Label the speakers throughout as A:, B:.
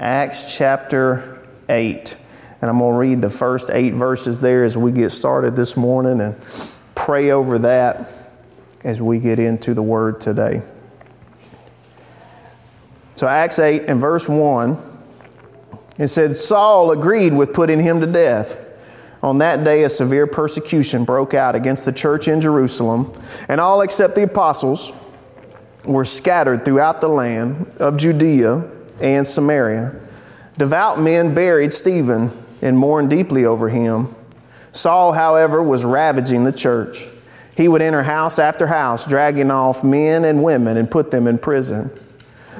A: Acts chapter 8. And I'm going to read the first eight verses there as we get started this morning and pray over that as we get into the word today. So, Acts 8 and verse 1, it said, Saul agreed with putting him to death. On that day, a severe persecution broke out against the church in Jerusalem, and all except the apostles were scattered throughout the land of Judea and Samaria. Devout men buried Stephen and mourned deeply over him. Saul, however, was ravaging the church. He would enter house after house, dragging off men and women and put them in prison.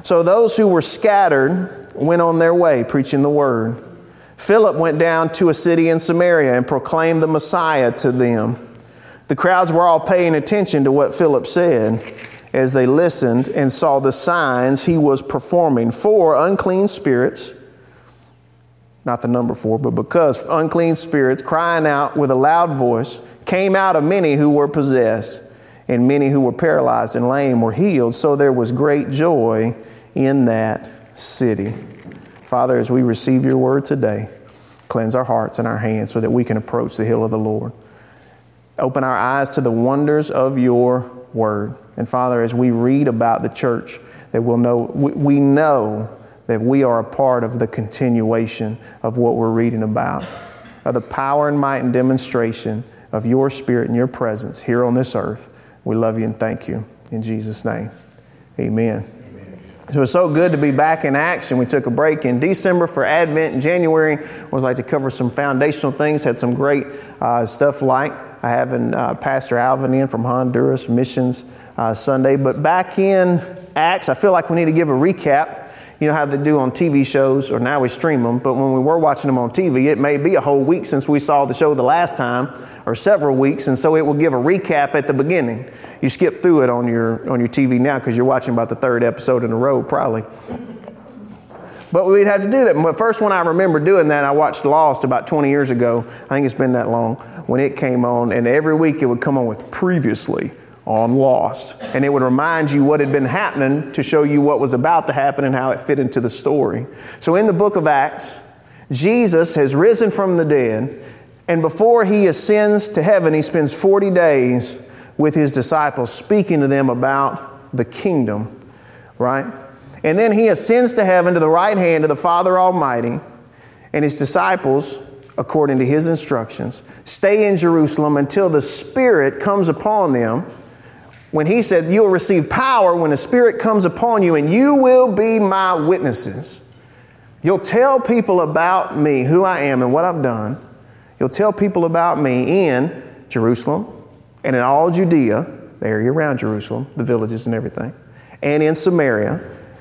A: So those who were scattered went on their way, preaching the word. Philip went down to a city in Samaria and proclaimed the Messiah to them. The crowds were all paying attention to what Philip said as they listened and saw the signs he was performing. For unclean spirits, not the number four, but because unclean spirits, crying out with a loud voice, came out of many who were possessed, and many who were paralyzed and lame were healed. So there was great joy in that city. Father, as we receive your word today, cleanse our hearts and our hands so that we can approach the hill of the Lord. Open our eyes to the wonders of your word. And Father, as we read about the church, that we'll know, we know that we are a part of the continuation of what we're reading about, of the power and might and demonstration of your spirit and your presence here on this earth. We love you and thank you. In Jesus' name, amen. So it's so good to be back in action. We took a break in December for Advent. In January was like to cover some foundational things. Had some great uh, stuff like I having uh, Pastor Alvin in from Honduras Missions uh, Sunday. But back in Acts, I feel like we need to give a recap. You know how they do on TV shows, or now we stream them. But when we were watching them on TV, it may be a whole week since we saw the show the last time, or several weeks, and so it will give a recap at the beginning. You skip through it on your on your TV now because you're watching about the third episode in a row, probably. But we'd have to do that. The first one I remember doing that, I watched Lost about 20 years ago. I think it's been that long when it came on, and every week it would come on with previously on Lost. And it would remind you what had been happening to show you what was about to happen and how it fit into the story. So in the book of Acts, Jesus has risen from the dead, and before he ascends to heaven, he spends 40 days with his disciples, speaking to them about the kingdom, right? And then he ascends to heaven to the right hand of the Father Almighty, and his disciples, according to his instructions, stay in Jerusalem until the Spirit comes upon them. When he said, You'll receive power when the Spirit comes upon you, and you will be my witnesses. You'll tell people about me, who I am, and what I've done. You'll tell people about me in Jerusalem, and in all Judea, the area around Jerusalem, the villages and everything, and in Samaria,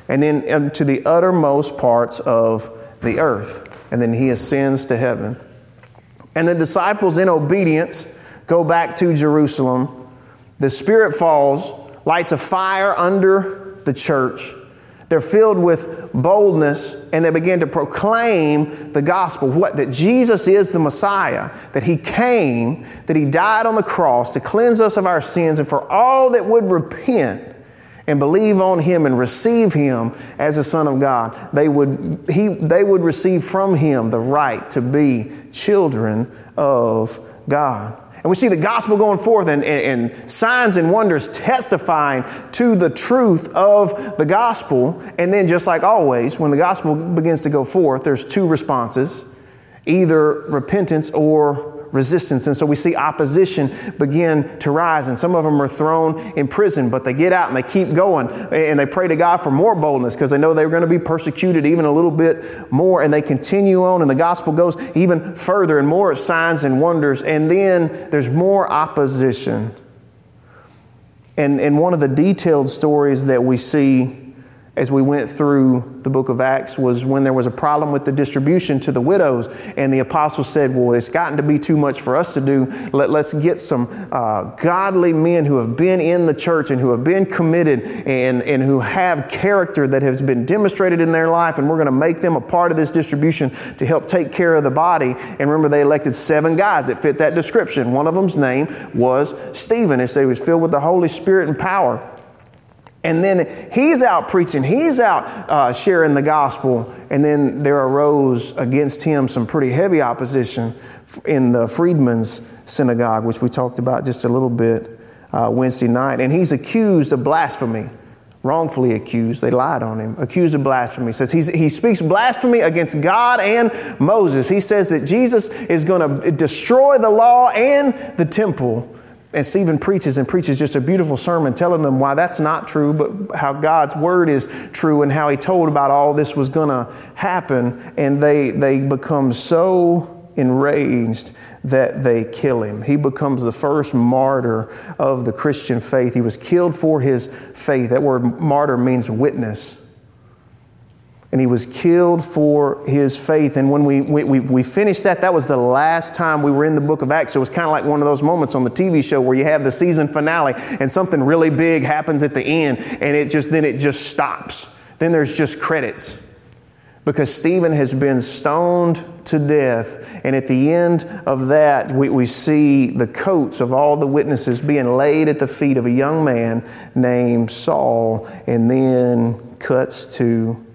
A: and then to the uttermost parts of the earth. And then he ascends to heaven. And the disciples, in obedience, go back to Jerusalem. The Spirit falls, lights a fire under the church, they're filled with boldness and they begin to proclaim the gospel what that Jesus is the Messiah, that he came, that he died on the cross to cleanse us of our sins and for all that would repent and believe on him and receive him as a son of God, they would, he, they would receive from him the right to be children of God. And we see the gospel going forth and, and, and, signs and wonders testifying to the truth of the gospel. And then, just like always, when the gospel begins to go forth, there's two responses either repentance or resistance. And so we see opposition begin to rise. And some of them are thrown in prison, but they get out and they keep going. And they pray to God for more boldness because they know they're going to be persecuted even a little bit more. And they continue on, and the gospel goes even further and more signs and wonders. And then there's more opposition. And, and one of the detailed stories that we see as we went through the book of Acts was when there was a problem with the distribution to the widows. And the apostles said, Well, it's gotten to be too much for us to do. Let, us get some uh, godly men who have been in the church and who have been committed and, and who have character that has been demonstrated in their life. And we're going to make them a part of this distribution to help take care of the body. And remember, they elected seven guys that fit that description. One of them's name was Stephen. They said he was filled with the Holy Spirit and power. And then he's out preaching, he's out uh, sharing the gospel. And then there arose against him some pretty heavy opposition in the Freedmen's synagogue, which we talked about just a little bit uh, Wednesday night. And he's accused of blasphemy, wrongfully accused. They lied on him, accused of blasphemy. Says he speaks blasphemy against God and Moses. He says that Jesus is going to destroy the law and the temple. And Stephen preaches and preaches just a beautiful sermon telling them why that's not true, but how God's word is true and how he told about all this was going to happen. And they, they become so enraged that they kill him. He becomes the first martyr of the Christian faith. He was killed for his faith. That word martyr means witness and he was killed for his faith. And when we, we, we, finished that, that was the last time we were in the book of Acts. So it was kind of like one of those moments on the TV show where you have the season finale and something really big happens at the end and it just, then it just stops. Then there's just credits because Stephen has been stoned to death. And at the end of that, we, we see the coats of all the witnesses being laid at the feet of a young man named Saul, and then cuts to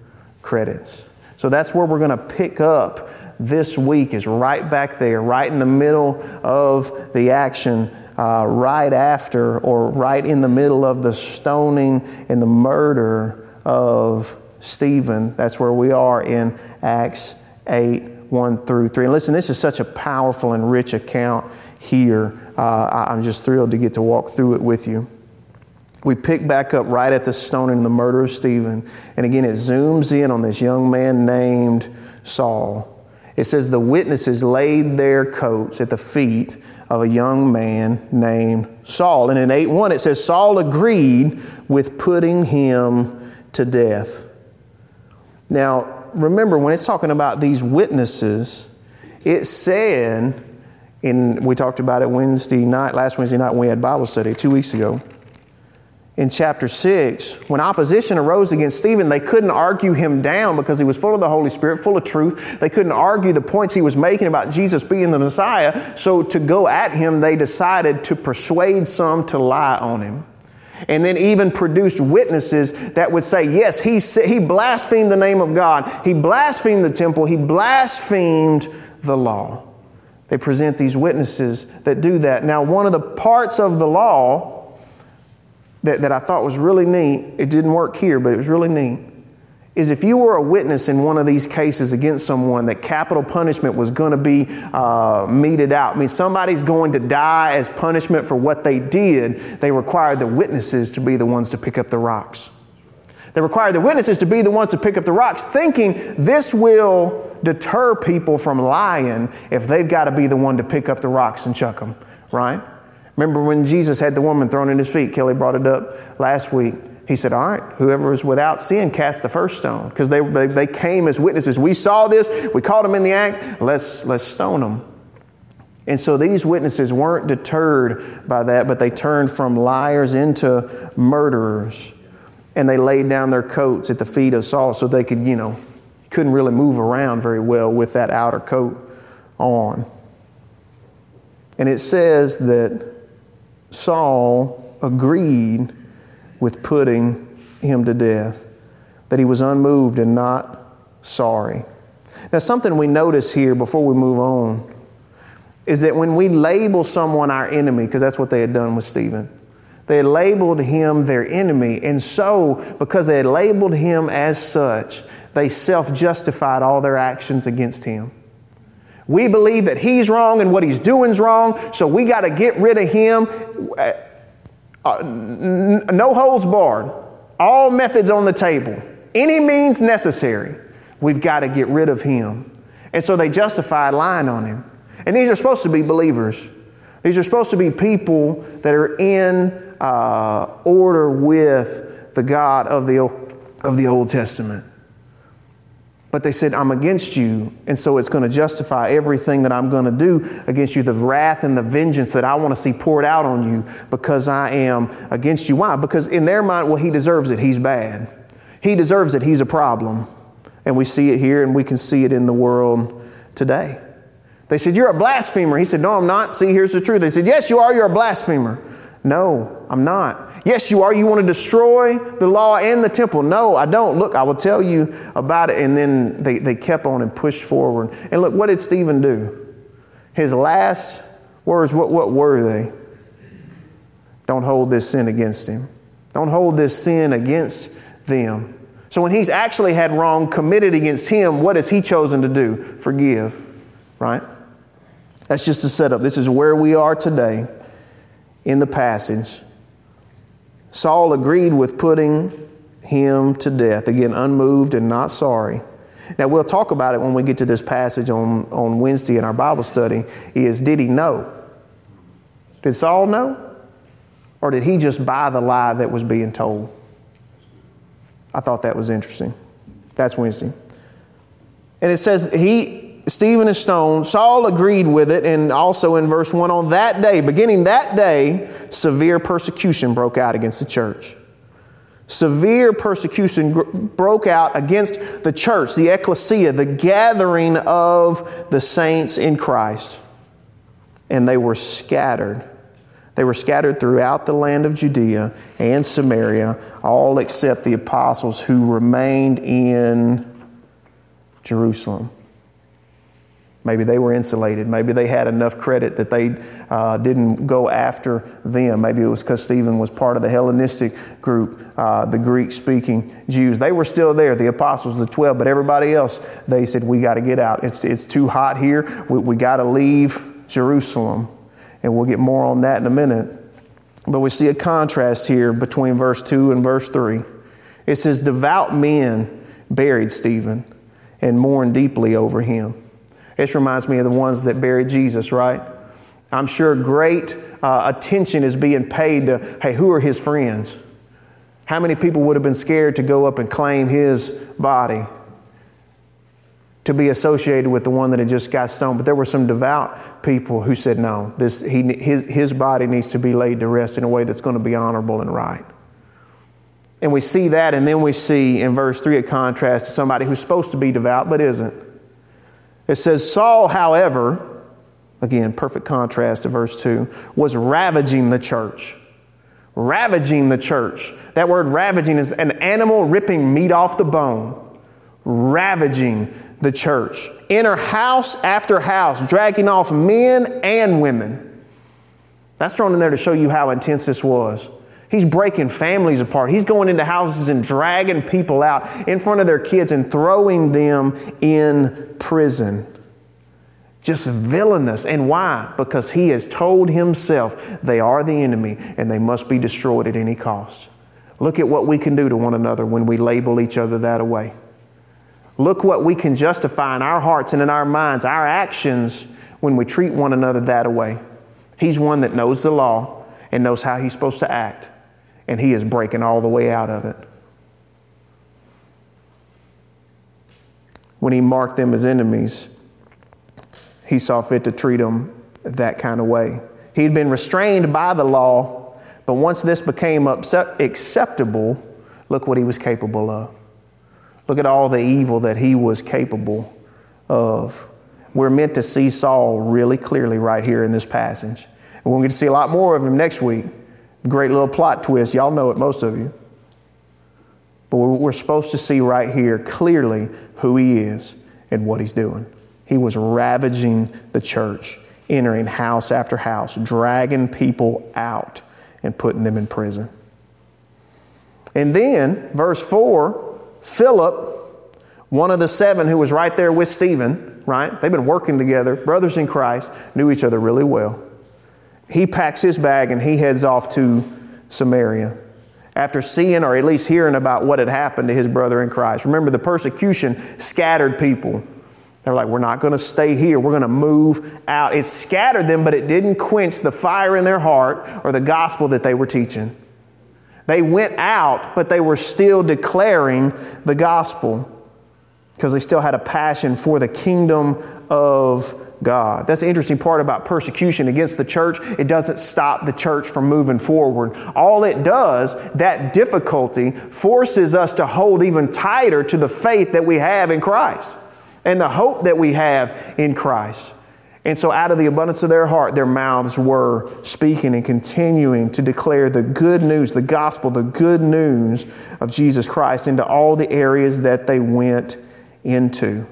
A: credits. So that's where we're going to pick up this week, is right back there, right in the middle of the action, uh, right after or right in the middle of the stoning and the murder of Stephen. That's where we are in Acts 8 1 through 3. And listen, this is such a powerful and rich account here. Uh, I'm just thrilled to get to walk through it with you we pick back up right at the stoning and the murder of Stephen. And again, it zooms in on this young man named Saul. It says the witnesses laid their coats at the feet of a young man named Saul. And in 8 1, it says Saul agreed with putting him to death. Now, remember, when it's talking about these witnesses, it said, and we talked about it Wednesday night, last Wednesday night when we had Bible study, two weeks ago in chapter 6, when opposition arose against Stephen, they couldn't argue him down because he was full of the Holy Spirit, full of truth. They couldn't argue the points he was making about Jesus being the Messiah. So, to go at him, they decided to persuade some to lie on him. And then even produced witnesses that would say, yes, he, he blasphemed the name of God, he blasphemed the temple, he blasphemed the law. They present these witnesses that do that. Now, one of the parts of the law that, that I thought was really neat, it didn't work here, but it was really neat, is if you were a witness in one of these cases against someone that capital punishment was going to be uh, meted out, I mean, somebody's going to die as punishment for what they did, they required the witnesses to be the ones to pick up the rocks. They required the witnesses to be the ones to pick up the rocks, thinking this will deter people from lying if they've got to be the one to pick up the rocks and chuck them, right? Remember when Jesus had the woman thrown in his feet? Kelly brought it up last week. He said, All right, whoever is without sin, cast the first stone. Because they, they, they, came as witnesses. We saw this, we caught them in the act, let's, let's stone them. And so these witnesses weren't deterred by that, but they turned from liars into murderers. And they laid down their coats at the feet of Saul so they could, you know, couldn't really move around very well with that outer coat on. And it says that Saul agreed with putting him to death, that he was unmoved and not sorry. Now, something we notice here before we move on is that when we label someone our enemy, because that's what they had done with Stephen, they had labeled him their enemy. And so, because they had labeled him as such, they self justified all their actions against him. We believe that he's wrong and what he's doing is wrong, so we got to get rid of him. Uh, uh no holds barred, all methods on the table, any means necessary. We've got to get rid of him. And so they justified lying on him. And these are supposed to be believers. These are supposed to be people that are in uh, order with the God of the, of the Old Testament. But they said, I'm against you. And so it's going to justify everything that I'm going to do against you, the wrath and the vengeance that I want to see poured out on you because I am against you. Why? Because in their mind, well, he deserves it. He's bad. He deserves it. He's a problem. And we see it here and we can see it in the world today. They said, You're a blasphemer. He said, No, I'm not. See, here's the truth. They said, Yes, you are. You're a blasphemer. No, I'm not. Yes, you are. You want to destroy the law and the temple. No, I don't. Look, I will tell you about it. And then they, they kept on and pushed forward. And look, what did Stephen do? His last words, what, what were they? Don't hold this sin against him. Don't hold this sin against them. So when he's actually had wrong committed against him, what has he chosen to do? Forgive, right? That's just a setup. This is where we are today in the passage. Saul agreed with putting him to death. Again, unmoved and not sorry. Now, we'll talk about it when we get to this passage on, on Wednesday in our Bible study. Is did he know? Did Saul know? Or did he just buy the lie that was being told? I thought that was interesting. That's Wednesday. And it says, he, Stephen is stoned. Saul agreed with it. And also in verse 1, on that day, beginning that day, severe persecution broke out against the church. Severe persecution gr- broke out against the church, the ecclesia, the gathering of the saints in Christ. And they were scattered they were scattered throughout the land of Judea and Samaria, all except the apostles who remained in Jerusalem. Maybe they were insulated. Maybe they had enough credit that they uh, didn't go after them. Maybe it was because Stephen was part of the Hellenistic group, uh, the Greek speaking Jews. They were still there, the apostles, the 12, but everybody else, they said, We got to get out. It's, it's too hot here. We, we got to leave Jerusalem and we'll get more on that in a minute. But we see a contrast here between verse 2 and verse 3. It says, Devout men buried Stephen and mourned deeply over him. This reminds me of the ones that buried Jesus, right? I'm sure great uh, attention is being paid to, hey, who are his friends? How many people would have been scared to go up and claim his body? to be associated with the one that had just got stoned. But there were some devout people who said, no, this, he, his, his body needs to be laid to rest in a way that's going to be honorable and right. And we see that, and then we see in verse 3 a contrast to somebody who's supposed to be devout but isn't. It says, Saul, however, again, perfect contrast to verse 2, was ravaging the church. Ravaging the church. That word ravaging is an animal ripping meat off the bone. Ravaging the church. Enter house after house, dragging off men and women. That's thrown in there to show you how intense this was. He's breaking families apart. He's going into houses and dragging people out in front of their kids and throwing them in prison. Just villainous. And why? Because he has told himself they are the enemy and they must be destroyed at any cost. Look at what we can do to one another when we label each other that way. Look what we can justify in our hearts and in our minds, our actions, when we treat one another that way. He's one that knows the law and knows how he's supposed to act, and he is breaking all the way out of it. When he marked them as enemies, he saw fit to treat them that kind of way. He'd been restrained by the law, but once this became acceptable, look what he was capable of. Look at all the evil that he was capable of. We're meant to see Saul really clearly right here in this passage. And we're going to see a lot more of him next week. Great little plot twist. Y'all know it, most of you. But we're supposed to see right here clearly who he is and what he's doing. He was ravaging the church, entering house after house, dragging people out and putting them in prison. And then, verse 4 Philip, one of the seven who was right there with Stephen, right? They've been working together, brothers in Christ, knew each other really well. He packs his bag and he heads off to Samaria after seeing or at least hearing about what had happened to his brother in Christ. Remember, the persecution scattered people. They're like, we're not going to stay here. We're going to move out. It scattered them, but it didn't quench the fire in their heart or the gospel that they were teaching. They went out, but they were still declaring the gospel because they still had a passion for the kingdom of God. That's the interesting part about persecution against the church. It doesn't stop the church from moving forward. All it does, that difficulty, forces us to hold even tighter to the faith that we have in Christ and the hope that we have in Christ. And so, out of the abundance of their heart, their mouths were speaking and continuing to declare the good news, the gospel, the good news of Jesus Christ into all the areas that they went into.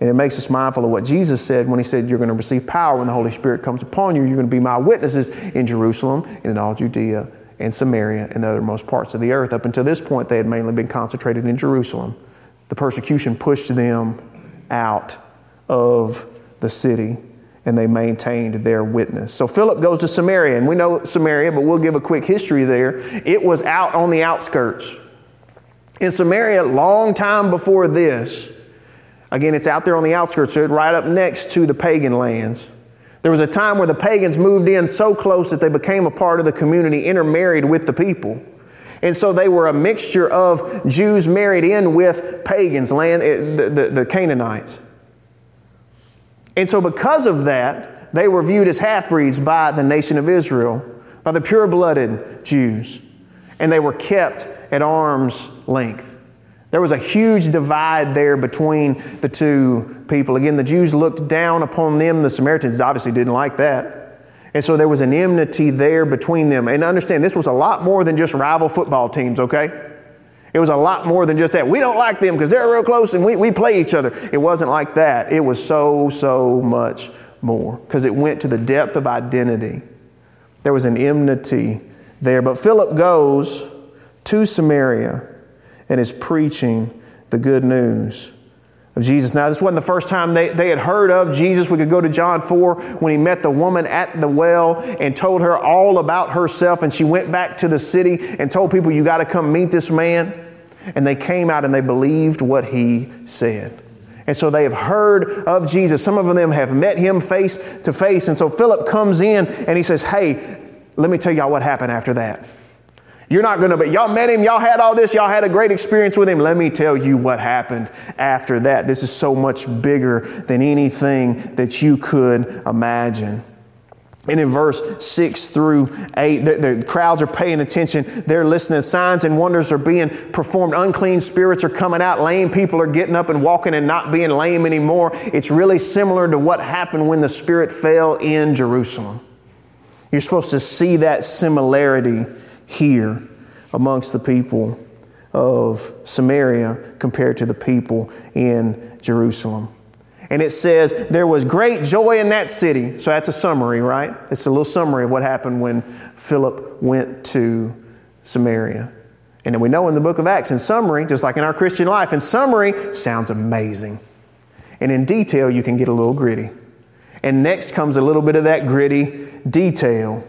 A: And it makes us mindful of what Jesus said when he said, You're going to receive power when the Holy Spirit comes upon you. You're going to be my witnesses in Jerusalem and in all Judea and Samaria and the othermost parts of the earth. Up until this point, they had mainly been concentrated in Jerusalem. The persecution pushed them out of the city and they maintained their witness. So Philip goes to Samaria, and we know Samaria, but we'll give a quick history there. It was out on the outskirts. In Samaria, long time before this, again, it's out there on the outskirts, right up next to the pagan lands. There was a time where the pagans moved in so close that they became a part of the community, intermarried with the people. And so they were a mixture of Jews married in with pagans, land, eh, the, the, the Canaanites. And so, because of that, they were viewed as half breeds by the nation of Israel, by the pure blooded Jews. And they were kept at arm's length. There was a huge divide there between the two people. Again, the Jews looked down upon them. The Samaritans obviously didn't like that. And so there was an enmity there between them. And understand, this was a lot more than just rival football teams, okay? It was a lot more than just that. We don't like them because they're real close and we, we play each other. It wasn't like that. It was so, so much more because it went to the depth of identity. There was an enmity there. But Philip goes to Samaria and is preaching the good news of Jesus. Now, this wasn't the first time they, they had heard of Jesus. We could go to John 4 when he met the woman at the well and told her all about herself. And she went back to the city and told people, You got to come meet this man. And they came out and they believed what he said. And so they have heard of Jesus. Some of them have met him face to face. And so Philip comes in and he says, Hey, let me tell y'all what happened after that. You're not going to, but y'all met him, y'all had all this, y'all had a great experience with him. Let me tell you what happened after that. This is so much bigger than anything that you could imagine. And in verse 6 through 8, the, the, crowds are paying attention. They're listening. Signs and wonders are being performed. Unclean spirits are coming out. Lame people are getting up and walking and not being lame anymore. It's really similar to what happened when the Spirit fell in Jerusalem. You're supposed to see that similarity here amongst the people of Samaria compared to the people in Jerusalem. And it says, There was great joy in that city. So that's a summary, right? It's a little summary of what happened when Philip went to Samaria. And then we know in the book of Acts, in summary, just like in our Christian life, in summary, sounds amazing. And in detail, you can get a little gritty. And next comes a little bit of that gritty detail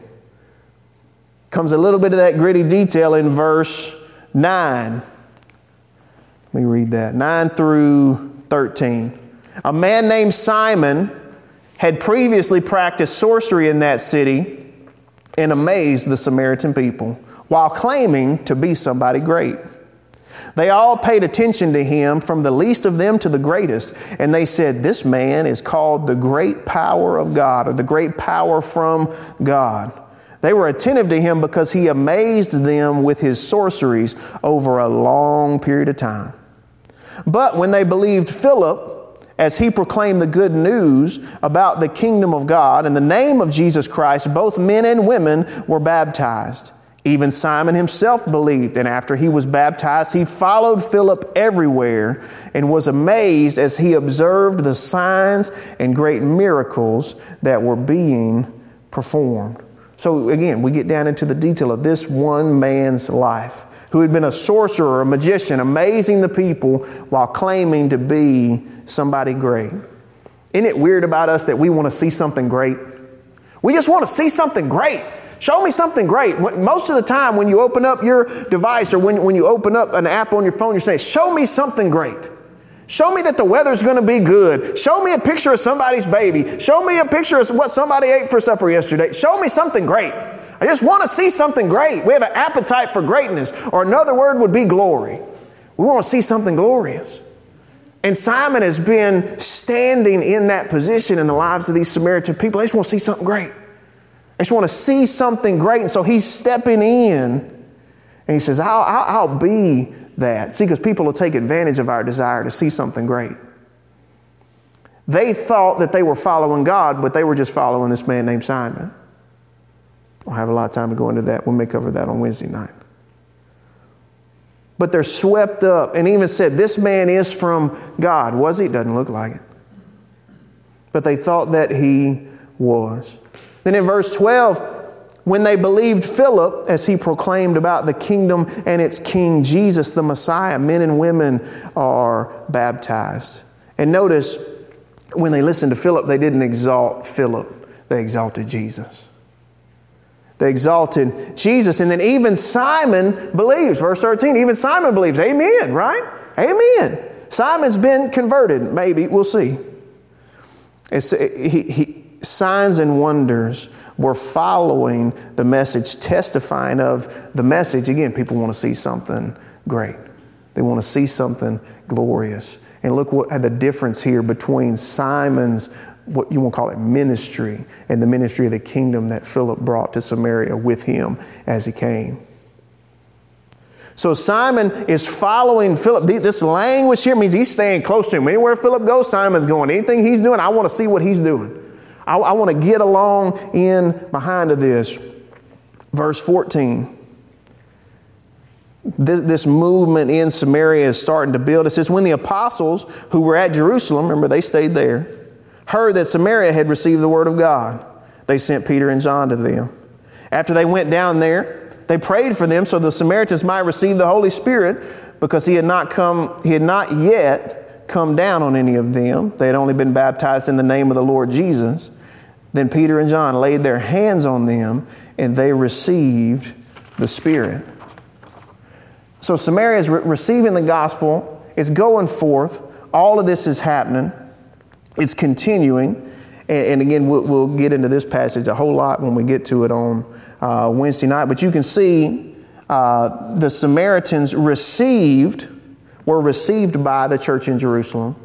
A: comes a little bit of that gritty detail in verse 9. Let me read that 9 through 13. A man named Simon had previously practiced sorcery in that city and amazed the Samaritan people while claiming to be somebody great. They all paid attention to him, from the least of them to the greatest, and they said, This man is called the great power of God, or the great power from God. They were attentive to him because he amazed them with his sorceries over a long period of time. But when they believed Philip, as he proclaimed the good news about the kingdom of God in the name of Jesus Christ, both men and women were baptized. Even Simon himself believed, and after he was baptized, he followed Philip everywhere and was amazed as he observed the signs and great miracles that were being performed. So again, we get down into the detail of this one man's life who had been a sorcerer, a magician, amazing the people while claiming to be somebody great. Isn't it weird about us that we want to see something great? We just want to see something great. Show me something great. Most of the time, when you open up your device or when, when you open up an app on your phone, you're saying, Show me something great. Show me that the weather's going to be good. Show me a picture of somebody's baby. Show me a picture of what somebody ate for supper yesterday. Show me something great. I just want to see something great. We have an appetite for greatness, or another word would be glory. We want to see something glorious. And Simon has been standing in that position in the lives of these Samaritan people. They just want to see something great. They just want to see something great. And so he's stepping in and he says, I'll, I'll, I'll be that. See, because people will take advantage of our desire to see something great. They thought that they were following God, but they were just following this man named Simon. I'll have a lot of time to go into that. We may cover that on Wednesday night. But they're swept up and even said, This man is from God. Was he? Doesn't look like it. But they thought that he was. Then in verse 12, when they believed Philip as he proclaimed about the kingdom and its king, Jesus the Messiah, men and women are baptized. And notice, when they listened to Philip, they didn't exalt Philip, they exalted Jesus. They exalted Jesus. And then even Simon believes. Verse 13, even Simon believes. Amen, right? Amen. Simon's been converted, maybe. We'll see. It's, he, he, signs and wonders were following the message, testifying of the message. Again, people want to see something great, they want to see something glorious. And look what the difference here between Simon's what you want to call it ministry and the ministry of the kingdom that Philip brought to Samaria with him as he came. So Simon is following Philip. This language here means he's staying close to him. Anywhere Philip goes, Simon's going. Anything he's doing, I want to see what he's doing. I, I want to get along in behind of this. Verse 14. This, this, movement in Samaria is starting to build. It says, When the apostles who were at Jerusalem, remember they stayed there, heard that Samaria had received the word of God, they sent Peter and John to them. After they went down there, they prayed for them so the Samaritans might receive the Holy Spirit because he had not come, he had not yet come down on any of them. They had only been baptized in the name of the Lord Jesus. Then Peter and John laid their hands on them and they received the Spirit. So Samaria is re- receiving the gospel, it's going forth. All of this is happening. It's continuing. And, and again, we'll, we'll, get into this passage a whole lot when we get to it on uh, Wednesday night. But you can see uh, the Samaritans received, were received by the church in Jerusalem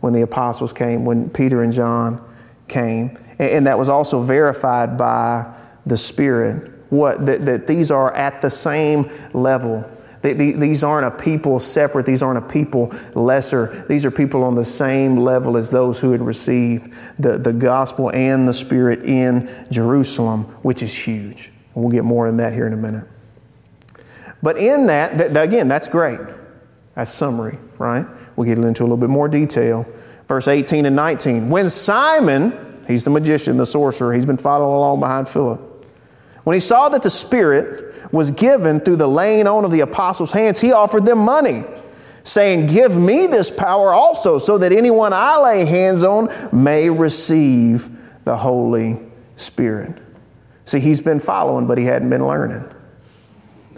A: when the apostles came, when Peter and John came. And, that was also verified by the Spirit. What? That, that these are at the same level these aren't a people separate. These aren't a people lesser. These are people on the same level as those who had received the, the gospel and the Spirit in Jerusalem, which is huge. And we'll get more in that here in a minute. But in that, that again, that's great. That's summary, right? We'll get into a little bit more detail. Verse 18 and 19. When Simon, he's the magician, the sorcerer, he's been following along behind Philip. When he saw that the Spirit was given through the laying on of the apostles' hands, he offered them money, saying, Give me this power also, so that anyone I lay hands on may receive the Holy Spirit. See, he's been following, but he hadn't been learning.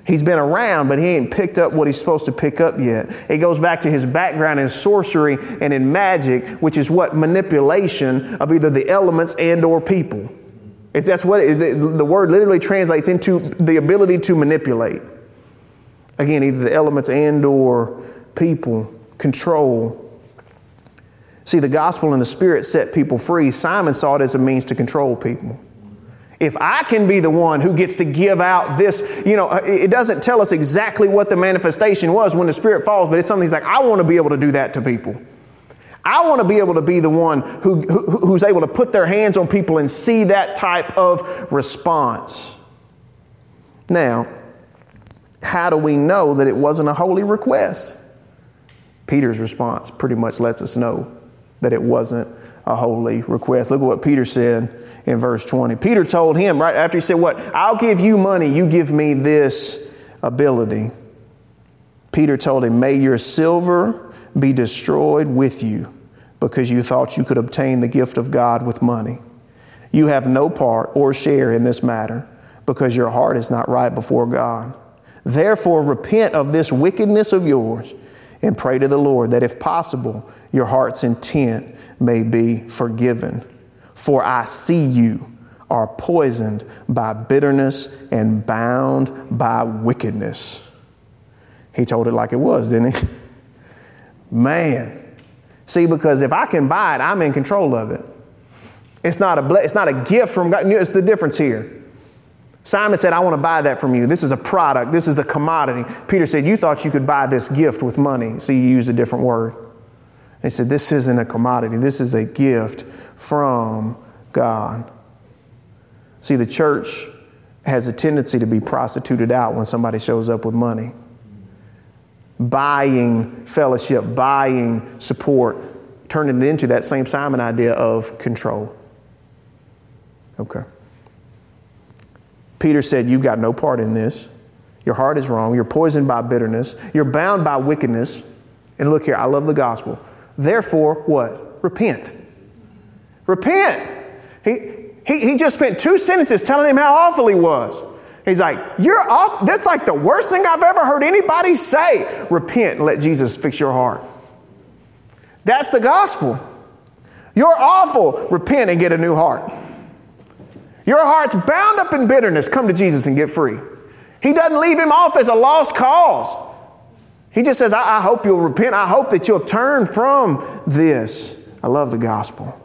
A: He's been around, but he ain't picked up what he's supposed to pick up yet. It goes back to his background in sorcery and in magic, which is what manipulation of either the elements and or people. It's, that's what it, the, the word literally translates into the ability to manipulate. Again, either the elements and or people, control. See, the gospel and the spirit set people free. Simon saw it as a means to control people. If I can be the one who gets to give out this, you know, uh, it doesn't tell us exactly what the manifestation was when the Spirit falls, but it's something he's like, I want to be able to do that to people. I want to be able to be the one who, who, who's able to put their hands on people and see that type of response. Now, how do we know that it wasn't a holy request? Peter's response pretty much lets us know that it wasn't a holy request. Look at what Peter said in verse 20. Peter told him, right after he said, What? I'll give you money, you give me this ability. Peter told him, May your silver be destroyed with you because you thought you could obtain the gift of God with money. You have no part or share in this matter because your heart is not right before God. Therefore, repent of this wickedness of yours and pray to the Lord that if possible, your heart's intent may be forgiven. For I see you are poisoned by bitterness and bound by wickedness. He told it like it was, didn't he? Man. See, because if I can buy it, I'm in control of it. It's not a, it's not a gift from God. It's the difference here. Simon said, I want to buy that from you. This is a product. This is a commodity. Peter said, You thought you could buy this gift with money. See, you used a different word. They said, This isn't a commodity, this is a gift from God. See, the church has a tendency to be prostituted out when somebody shows up with money. Buying fellowship, buying support, turning it into that same Simon idea of control. Okay. Peter said, You've got no part in this. Your heart is wrong. You're poisoned by bitterness. You're bound by wickedness. And look here, I love the gospel. Therefore, what? Repent. Repent. He, he, he just spent two sentences telling him how awful he was. He's like, You're off. That's like the worst thing I've ever heard anybody say. Repent and let Jesus fix your heart. That's the gospel. You're awful. Repent and get a new heart. Your heart's bound up in bitterness. Come to Jesus and get free. He doesn't leave him off as a lost cause. He just says, I, I hope you'll repent. I hope that you'll turn from this. I love the gospel.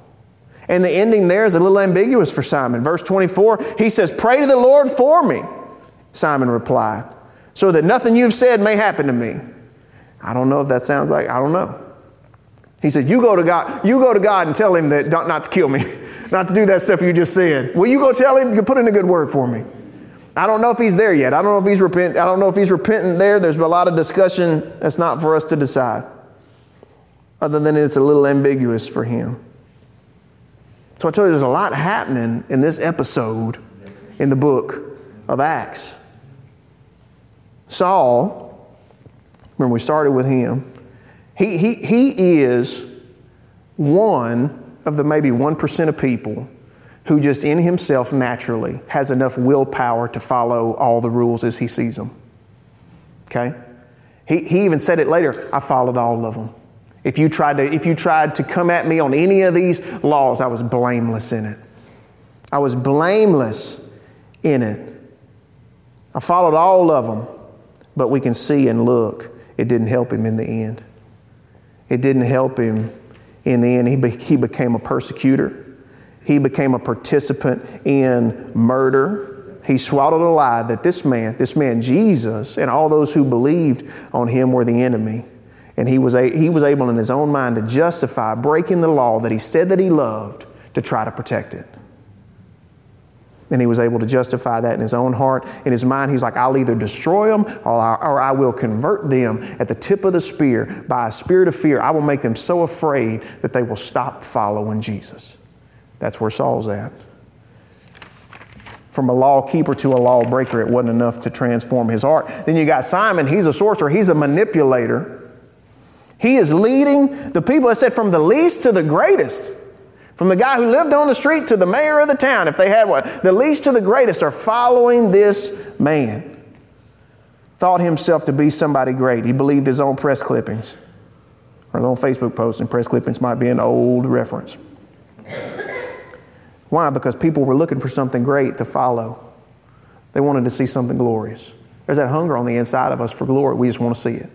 A: And the ending there is a little ambiguous for Simon. Verse 24, he says, Pray to the Lord for me. Simon replied, So that nothing you've said may happen to me. I don't know if that sounds like, I don't know. He said, You go to God, you go to God and tell him that not, not to kill me, not to do that stuff you just said. Will you go tell him? You put in a good word for me. I don't know if he's there yet. I don't know if he's repent. I don't know if he's repentant there. There's a lot of discussion that's not for us to decide. Other than it's a little ambiguous for him. So I told you there's a lot happening in this episode in the book of Acts. Saul, remember we started with him, he, he, he is one of the maybe 1% of people who just in himself naturally has enough willpower to follow all the rules as he sees them. Okay? He, he even said it later I followed all of them. If you, tried to, if you tried to come at me on any of these laws, I was blameless in it. I was blameless in it. I followed all of them, but we can see and look, it didn't help him in the end. It didn't help him in the end. He, be, he became a persecutor. He became a participant in murder. He swallowed a lie that this man, this man Jesus, and all those who believed on him were the enemy. And he was, a, he was able in his own mind to justify breaking the law that he said that he loved to try to protect it. And he was able to justify that in his own heart. In his mind, he's like, I'll either destroy them or I, or I will convert them at the tip of the spear by a spirit of fear. I will make them so afraid that they will stop following Jesus. That's where Saul's at. From a law keeper to a lawbreaker, it wasn't enough to transform his heart. Then you got Simon, he's a sorcerer, he's a manipulator. He is leading the people, I said, from the least to the greatest. From the guy who lived on the street to the mayor of the town, if they had one. The least to the greatest are following this man. Thought himself to be somebody great. He believed his own press clippings. Or his own Facebook posts, and press clippings might be an old reference. Why? Because people were looking for something great to follow. They wanted to see something glorious. There's that hunger on the inside of us for glory. We just want to see it.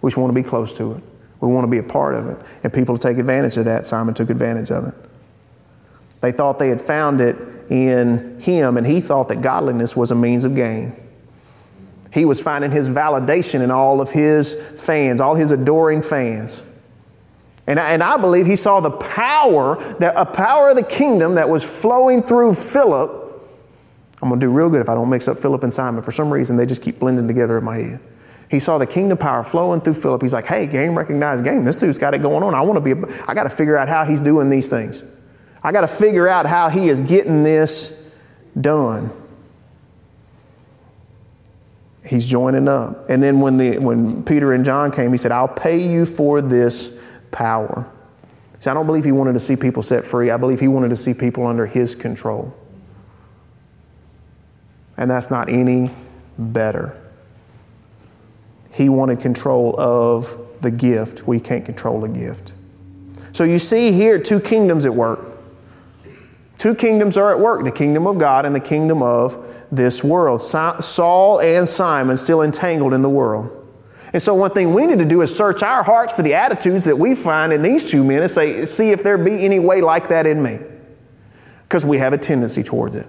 A: We just want to be close to it. We want to be a part of it. And people take advantage of that. Simon took advantage of it. They thought they had found it in him, and he thought that godliness was a means of gain. He was finding his validation in all of his fans, all his adoring fans. And I, and I believe he saw the power, that a power of the kingdom that was flowing through Philip. I'm going to do real good if I don't mix up Philip and Simon. For some reason, they just keep blending together in my head. He saw the kingdom power flowing through Philip. He's like, hey, game recognized game. This dude's got it going on. I want to be, I got to figure out how he's doing these things. I got to figure out how he is getting this done. He's joining up. And then when, the, when Peter and John came, he said, I'll pay you for this power. See, I don't believe he wanted to see people set free. I believe he wanted to see people under his control. And that's not any better. He wanted control of the gift. We can't control a gift. So you see here two kingdoms at work. Two kingdoms are at work the kingdom of God and the kingdom of this world. Saul and Simon still entangled in the world. And so, one thing we need to do is search our hearts for the attitudes that we find in these two men and say, see if there be any way like that in me. Because we have a tendency towards it.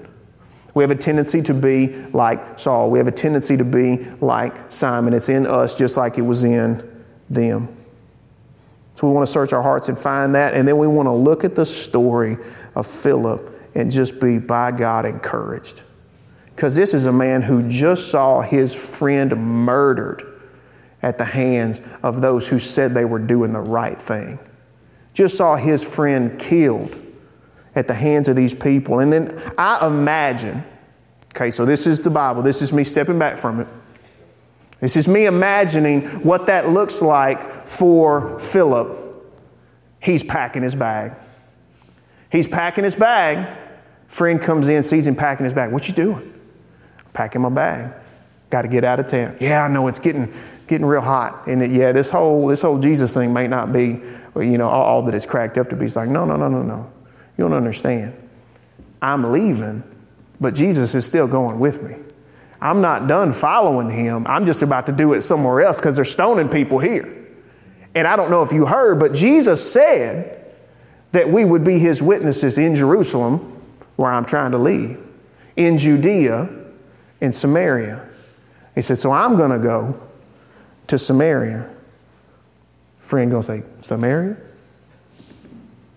A: We have a tendency to be like Saul. We have a tendency to be like Simon. It's in us just like it was in them. So we want to search our hearts and find that. And then we want to look at the story of Philip and just be, by God, encouraged. Because this is a man who just saw his friend murdered at the hands of those who said they were doing the right thing. Just saw his friend killed at the hands of these people. And then I imagine, okay, so this is the Bible, this is me stepping back from it. This is me imagining what that looks like for Philip. He's packing his bag. He's packing his bag. Friend comes in, sees him packing his bag. What you doing? Packing my bag. Got to get out of town. Yeah, I know it's getting getting real hot. And it, yeah, this whole this whole Jesus thing may not be, you know, all, all that it's cracked up to be. It's like, no, no, no, no, no. You don't understand. I'm leaving, but Jesus is still going with me. I'm not done following him. I'm just about to do it somewhere else because they're stoning people here. And I don't know if you heard, but Jesus said that we would be his witnesses in Jerusalem, where I'm trying to leave, in Judea, in Samaria. He said, So I'm going to go to Samaria. Friend gonna say, Samaria?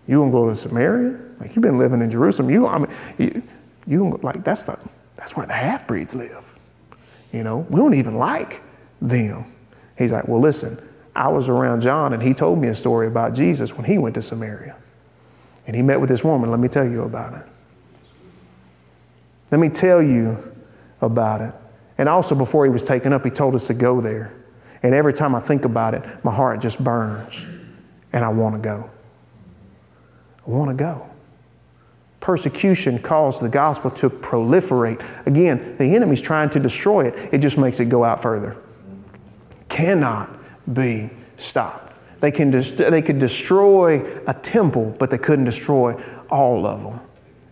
A: You gonna go to Samaria? Like you've been living in Jerusalem. You, I mean, you, you like that's the that's where the half breeds live. You know, we don't even like them. He's like, well, listen, I was around John and he told me a story about Jesus when he went to Samaria. And he met with this woman. Let me tell you about it. Let me tell you about it. And also, before he was taken up, he told us to go there. And every time I think about it, my heart just burns and I want to go. I want to go. Persecution caused the gospel to proliferate. Again, the enemy's trying to destroy it, it just makes it go out further. Cannot be stopped. They, can dest- they could destroy a temple, but they couldn't destroy all of them.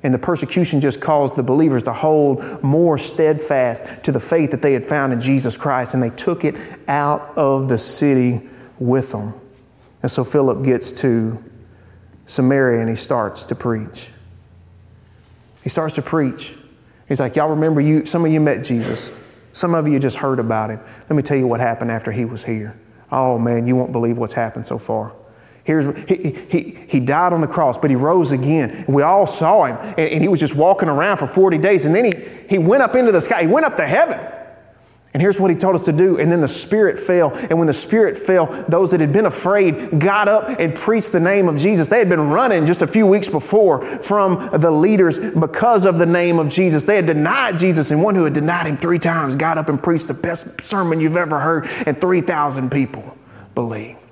A: And the persecution just caused the believers to hold more steadfast to the faith that they had found in Jesus Christ, and they took it out of the city with them. And so Philip gets to Samaria and he starts to preach. He starts to preach. He's like, Y'all remember you, some of you met Jesus. Some of you just heard about him. Let me tell you what happened after he was here. Oh man, you won't believe what's happened so far. Here's, he, he, he died on the cross, but he rose again. We all saw him. And, and he was just walking around for 40 days. And then he, he went up into the sky. He went up to heaven. And here's what he told us to do. And then the Spirit fell. And when the Spirit fell, those that had been afraid got up and preached the name of Jesus. They had been running just a few weeks before from the leaders because of the name of Jesus. They had denied Jesus, and one who had denied him three times got up and preached the best sermon you've ever heard, and 3,000 people believed.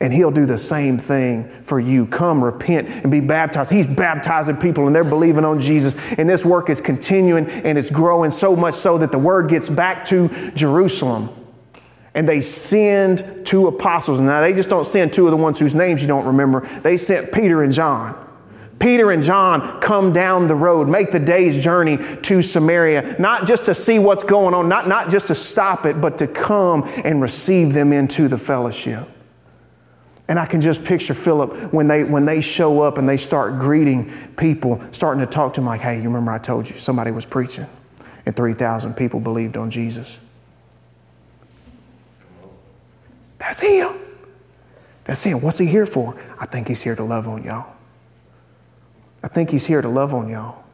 A: And he'll do the same thing for you. Come, repent, and be baptized. He's baptizing people, and they're believing on Jesus. And this work is continuing and it's growing so much so that the word gets back to Jerusalem. And they send two apostles. Now, they just don't send two of the ones whose names you don't remember, they sent Peter and John. Peter and John come down the road, make the day's journey to Samaria, not just to see what's going on, not, not just to stop it, but to come and receive them into the fellowship. And I can just picture Philip when they, when they show up and they start greeting people, starting to talk to them like, hey, you remember I told you somebody was preaching and 3,000 people believed on Jesus. That's him. That's him. What's he here for? I think he's here to love on y'all. I think he's here to love on y'all.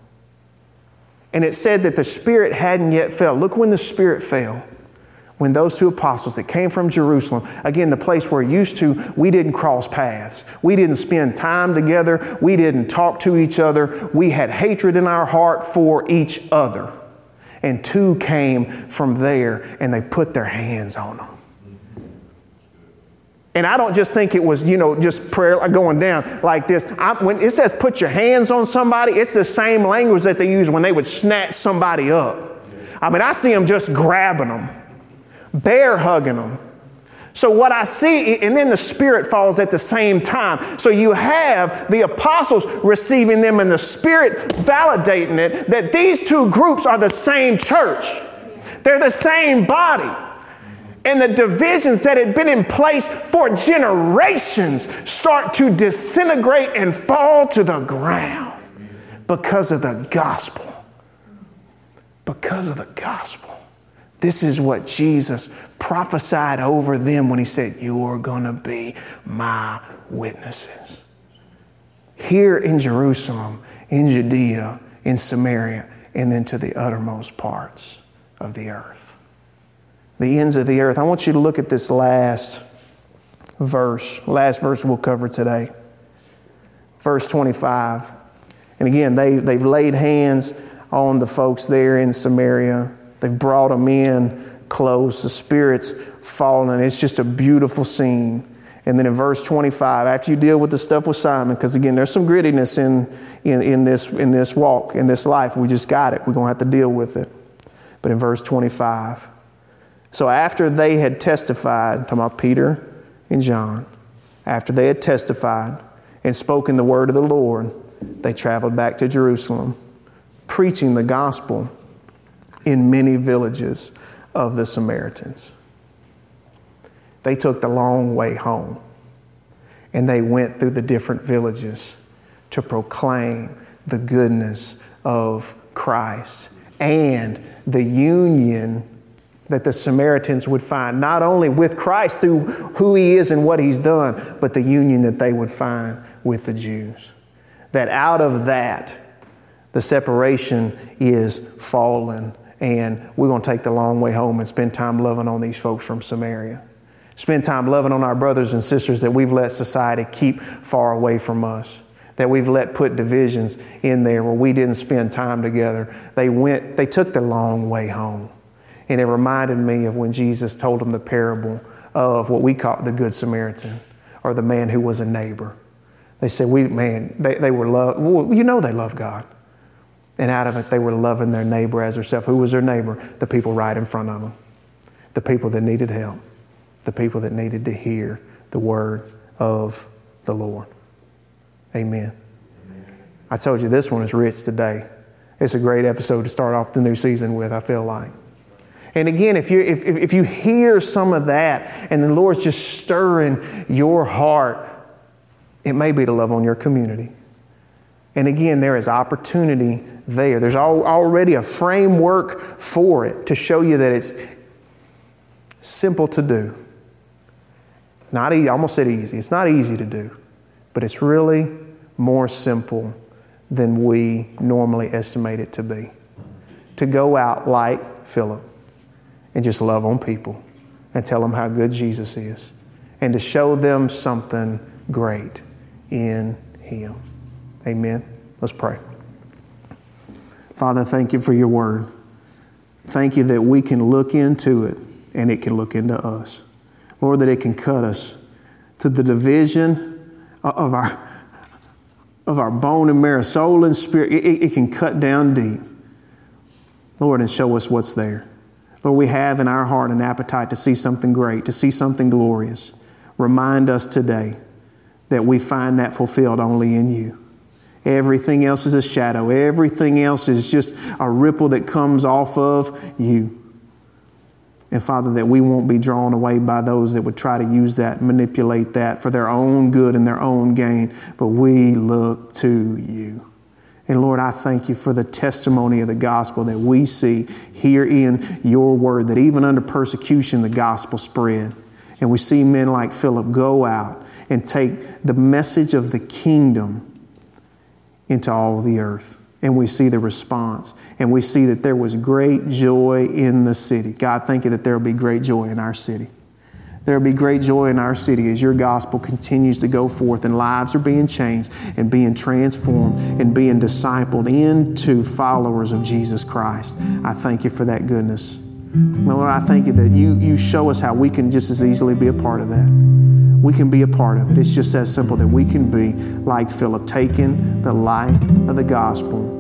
A: And it said that the Spirit hadn't yet fell. Look when the Spirit fell when those two apostles that came from Jerusalem, again, the place where used to we didn't cross paths, we didn't spend time together, we didn't talk to each other, we had hatred in our heart for each other. And two came from there and they put their hands on them. And I don't just think it was, you know, just prayer going down like this. I, when it says put your hands on somebody, it's the same language that they use when they would snatch somebody up. I mean, I see them just grabbing them bear hugging them. So, what I see, and then the Spirit falls at the same time. So, you have the apostles receiving them and the Spirit validating it that these two groups are the same church, they're the same body. And the divisions that had been in place for generations start to disintegrate and fall to the ground because of the gospel. Because of the gospel. This is what Jesus prophesied over them when he said, You're going to be my witnesses. Here in Jerusalem, in Judea, in Samaria, and then to the uttermost parts of the earth. The ends of the earth. I want you to look at this last verse, last verse we'll cover today. Verse 25. And again, they, they've laid hands on the folks there in Samaria. They've brought them in close. The Spirit's falling. It's just a beautiful scene. And then in verse 25, after you deal with the stuff with Simon, because again, there's some grittiness in, in, in, this, in this walk, in this life. We just got it. We're going to have to deal with it. But in verse 25, so after they had testified, talking about Peter and John, after they had testified and spoken the word of the Lord, they traveled back to Jerusalem, preaching the gospel in many villages of the Samaritans. They took the long way home and they went through the different villages to proclaim the goodness of Christ and the union that the Samaritans would find, not only with Christ through who he is and what he's done, but the union that they would find with the Jews. That out of that, the separation is fallen and we're going to take the long way home and spend time loving on these folks from Samaria. Spend time loving on our brothers and sisters that we've let society keep far away from us, that we've let put divisions in there where we didn't spend time together. They went, they took the long way home. And it reminded me of when Jesus told them the parable of what we call the Good Samaritan or the man who was a neighbor. They said, we, man, they, they were love. Well, you know they love God. And out of it, they were loving their neighbor as herself. Who was their neighbor? The people right in front of them, the people that needed help, the people that needed to hear the word of the Lord. Amen. Amen. I told you this one is rich today. It's a great episode to start off the new season with, I feel like. And again, if you, if, if you hear some of that and the Lord's just stirring your heart, it may be to love on your community. And again, there is opportunity there. There's already a framework for it to show you that it's simple to do. Not easy, I almost said easy. It's not easy to do, but it's really more simple than we normally estimate it to be. To go out like Philip and just love on people and tell them how good Jesus is and to show them something great in Him. Amen. Let's pray. Father, thank you for your word. Thank you that we can look into it and it can look into us. Lord, that it can cut us to the division of our, of our bone and marrow, soul and spirit. It, it can cut down deep, Lord, and show us what's there. Lord, we have in our heart an appetite to see something great, to see something glorious. Remind us today that we find that fulfilled only in you. Everything else is a shadow. Everything else is just a ripple that comes off of you. And Father, that we won't be drawn away by those that would try to use that, manipulate that for their own good and their own gain, but we look to you. And Lord, I thank you for the testimony of the gospel that we see here in your word, that even under persecution, the gospel spread. And we see men like Philip go out and take the message of the kingdom into all the earth. And we see the response. And we see that there was great joy in the city. God, thank you that there will be great joy in our city. There will be great joy in our city as your gospel continues to go forth and lives are being changed and being transformed and being discipled into followers of Jesus Christ. I thank you for that goodness. Lord, I thank you that you, you show us how we can just as easily be a part of that we can be a part of it. It's just as simple that we can be like Philip, taking the light of the gospel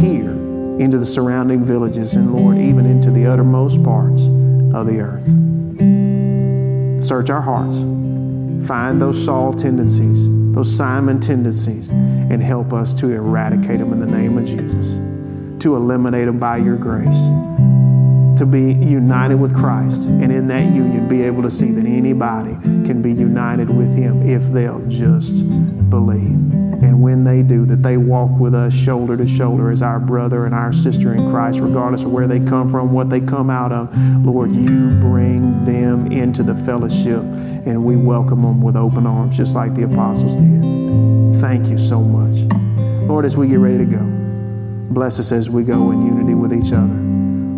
A: here into the surrounding villages and, Lord, even into the uttermost parts of the earth. Search our hearts, find those Saul tendencies, those Simon tendencies, and help us to eradicate them in the name of Jesus, to eliminate them by your grace to be united with Christ and in that union be able to see that anybody can be united with Him if they'll just believe. And when they do, that they walk with us shoulder to shoulder as our brother and our sister in Christ, regardless of where they come from, what they come out of. Lord, you bring them into the fellowship and we welcome them with open arms, just like the apostles did. Thank you so much. Lord, as we get ready to go, bless us as we go in unity with each other.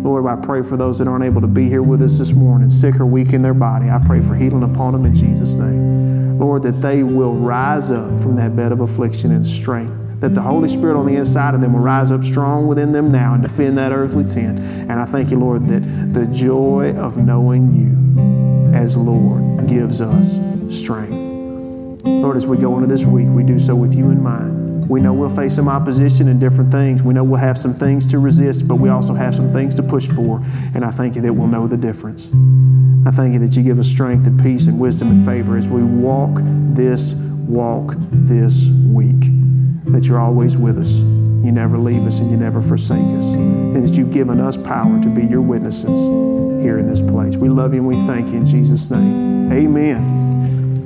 A: Lord, I pray for those that aren't able to be here with us this morning, sick or weak in their body. I pray for healing upon them in Jesus' name. Lord, that they will rise up from that bed of affliction in strength. That the Holy Spirit on the inside of them will rise up strong within them now and defend that earthly tent. And I thank you, Lord, that the joy of knowing you as Lord gives us strength. Lord, as we go into this week, we do so with you in mind. We know we'll face some opposition and different things. We know we'll have some things to resist, but we also have some things to push for. And I thank you that we'll know the difference. I thank you that you give us strength and peace and wisdom and favor as we walk this walk this week. That you're always with us. You never leave us and you never forsake us. And that you've given us power to be your witnesses here in this place. We love you and we thank you in Jesus' name. Amen.